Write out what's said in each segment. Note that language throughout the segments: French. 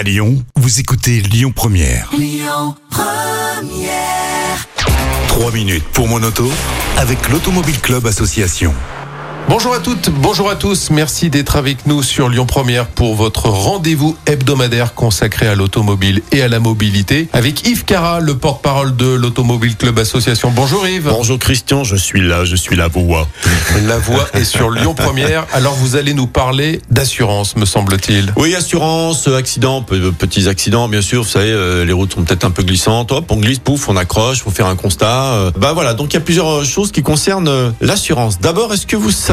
À Lyon, vous écoutez Lyon Première. Trois minutes pour mon auto avec l'Automobile Club Association. Bonjour à toutes, bonjour à tous. Merci d'être avec nous sur Lyon Première pour votre rendez-vous hebdomadaire consacré à l'automobile et à la mobilité avec Yves Cara, le porte-parole de l'Automobile Club Association. Bonjour Yves. Bonjour Christian, je suis là, je suis la voix. La voix est sur Lyon Première. Alors vous allez nous parler d'assurance, me semble-t-il. Oui, assurance, accident, pe- petits accidents, bien sûr. Vous savez, euh, les routes sont peut-être un peu glissantes. Hop, on glisse, pouf, on accroche, faut faire un constat. euh. bah voilà, donc il y a plusieurs euh, choses qui concernent euh, l'assurance. D'abord, est-ce que vous savez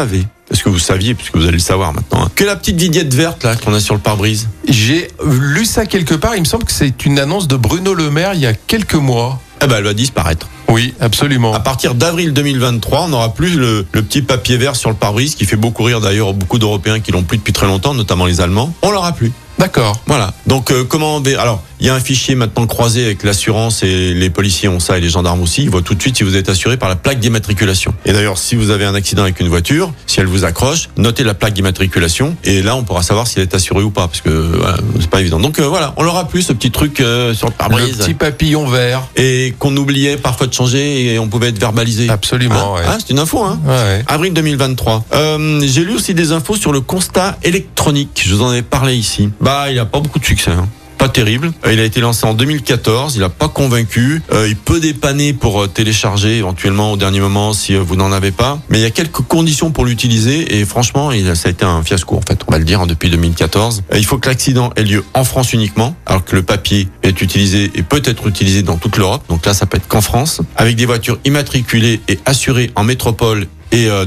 est-ce que vous saviez, puisque vous allez le savoir maintenant, hein, que la petite vignette verte là qu'on a sur le pare-brise, J'ai lu ça quelque part. Il me semble que c'est une annonce de Bruno Le Maire il y a quelques mois. eh ben, elle va disparaître. Oui, absolument. À partir d'avril 2023, on n'aura plus le, le petit papier vert sur le pare-brise qui fait beaucoup rire d'ailleurs beaucoup d'Européens qui l'ont plus depuis très longtemps, notamment les Allemands. On l'aura plus. D'accord. Voilà. Donc euh, comment on alors il y a un fichier maintenant croisé avec l'assurance et les policiers ont ça et les gendarmes aussi. Ils voient tout de suite si vous êtes assuré par la plaque d'immatriculation. Et d'ailleurs, si vous avez un accident avec une voiture, si elle vous accroche, notez la plaque d'immatriculation et là on pourra savoir si elle est assurée ou pas parce que voilà, c'est pas évident. Donc euh, voilà, on l'aura plus ce petit truc euh, sur le Le pare-brise petit papillon vert. et qu'on oubliait parfois de changer et on pouvait être verbalisé. Absolument, Hein ouais. Hein, c'est une info hein. Ouais, ouais. Avril 2023. Euh, J'ai lu aussi des infos sur le constat électronique. Je vous en ai parlé ici. Bah, il a pas beaucoup de succès. Hein. Terrible. Euh, Il a été lancé en 2014. Il a pas convaincu. Euh, il peut dépanner pour euh, télécharger éventuellement au dernier moment si vous n'en avez pas. Mais il y a quelques conditions pour l'utiliser et franchement, ça a été un fiasco en fait. On va le dire hein, depuis 2014. Euh, il faut que l'accident ait lieu en France uniquement, alors que le papier est utilisé et peut être utilisé dans toute l'Europe. Donc là, ça peut être qu'en France, avec des voitures immatriculées et assurées en métropole et euh,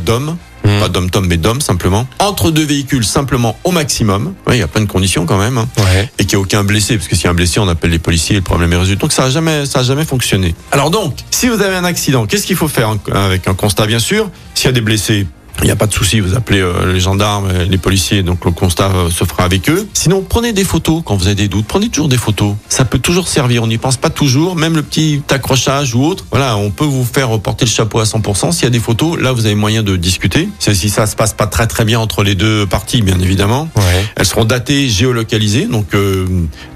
Mm. Pas dom tom mais dom simplement. Entre deux véhicules simplement au maximum. Oui, il y a plein de conditions quand même. hein. Ouais. Et qu'il n'y a aucun blessé, parce que s'il y a un blessé, on appelle les policiers et le problème est résolu. Donc ça a jamais, ça a jamais fonctionné. Alors donc, si vous avez un accident, qu'est-ce qu'il faut faire avec un constat bien sûr? S'il y a des blessés, il n'y a pas de souci, vous appelez euh, les gendarmes, euh, les policiers, donc le constat euh, se fera avec eux. Sinon, prenez des photos quand vous avez des doutes. Prenez toujours des photos. Ça peut toujours servir. On n'y pense pas toujours. Même le petit accrochage ou autre. Voilà, on peut vous faire porter le chapeau à 100%. S'il y a des photos, là, vous avez moyen de discuter. C'est si ça se passe pas très très bien entre les deux parties, bien évidemment. Ouais. Elles seront datées, géolocalisées, donc euh,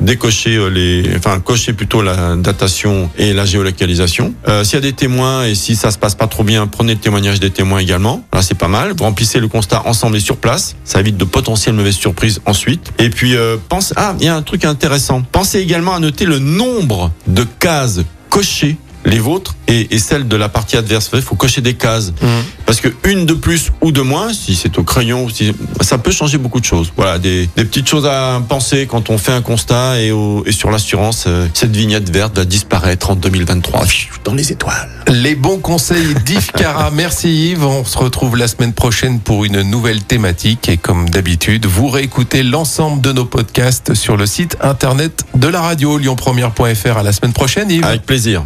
décocher les, enfin cocher plutôt la datation et la géolocalisation. Euh, S'il y a des témoins et si ça se passe pas trop bien, prenez le témoignage des témoins également. Là c'est pas mal. Vous remplissez le constat ensemble et sur place. Ça évite de potentielles mauvaises surprises ensuite. Et puis euh, pense, ah il y a un truc intéressant. Pensez également à noter le nombre de cases cochées les vôtres et, et celles de la partie adverse. Il faut cocher des cases. Mm. Parce que une de plus ou de moins, si c'est au crayon, ou si, ça peut changer beaucoup de choses. Voilà, des, des petites choses à penser quand on fait un constat et, au, et sur l'assurance, euh, cette vignette verte va disparaître en 2023 dans les étoiles. Les bons conseils d'Yves Cara. Merci Yves. On se retrouve la semaine prochaine pour une nouvelle thématique. Et comme d'habitude, vous réécoutez l'ensemble de nos podcasts sur le site internet de la radio lyonpremière.fr. À la semaine prochaine Yves. Avec plaisir.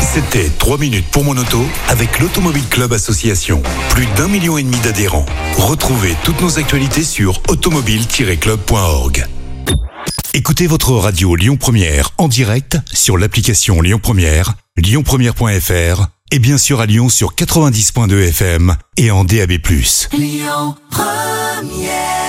C'était 3 minutes pour mon auto avec l'Automobile Club Association. Plus d'un million et demi d'adhérents. Retrouvez toutes nos actualités sur automobile-club.org. Écoutez votre radio Lyon Première en direct sur l'application Lyon Première, lyonpremière.fr et bien sûr à Lyon sur 90.2 FM et en DAB+. Lyon Première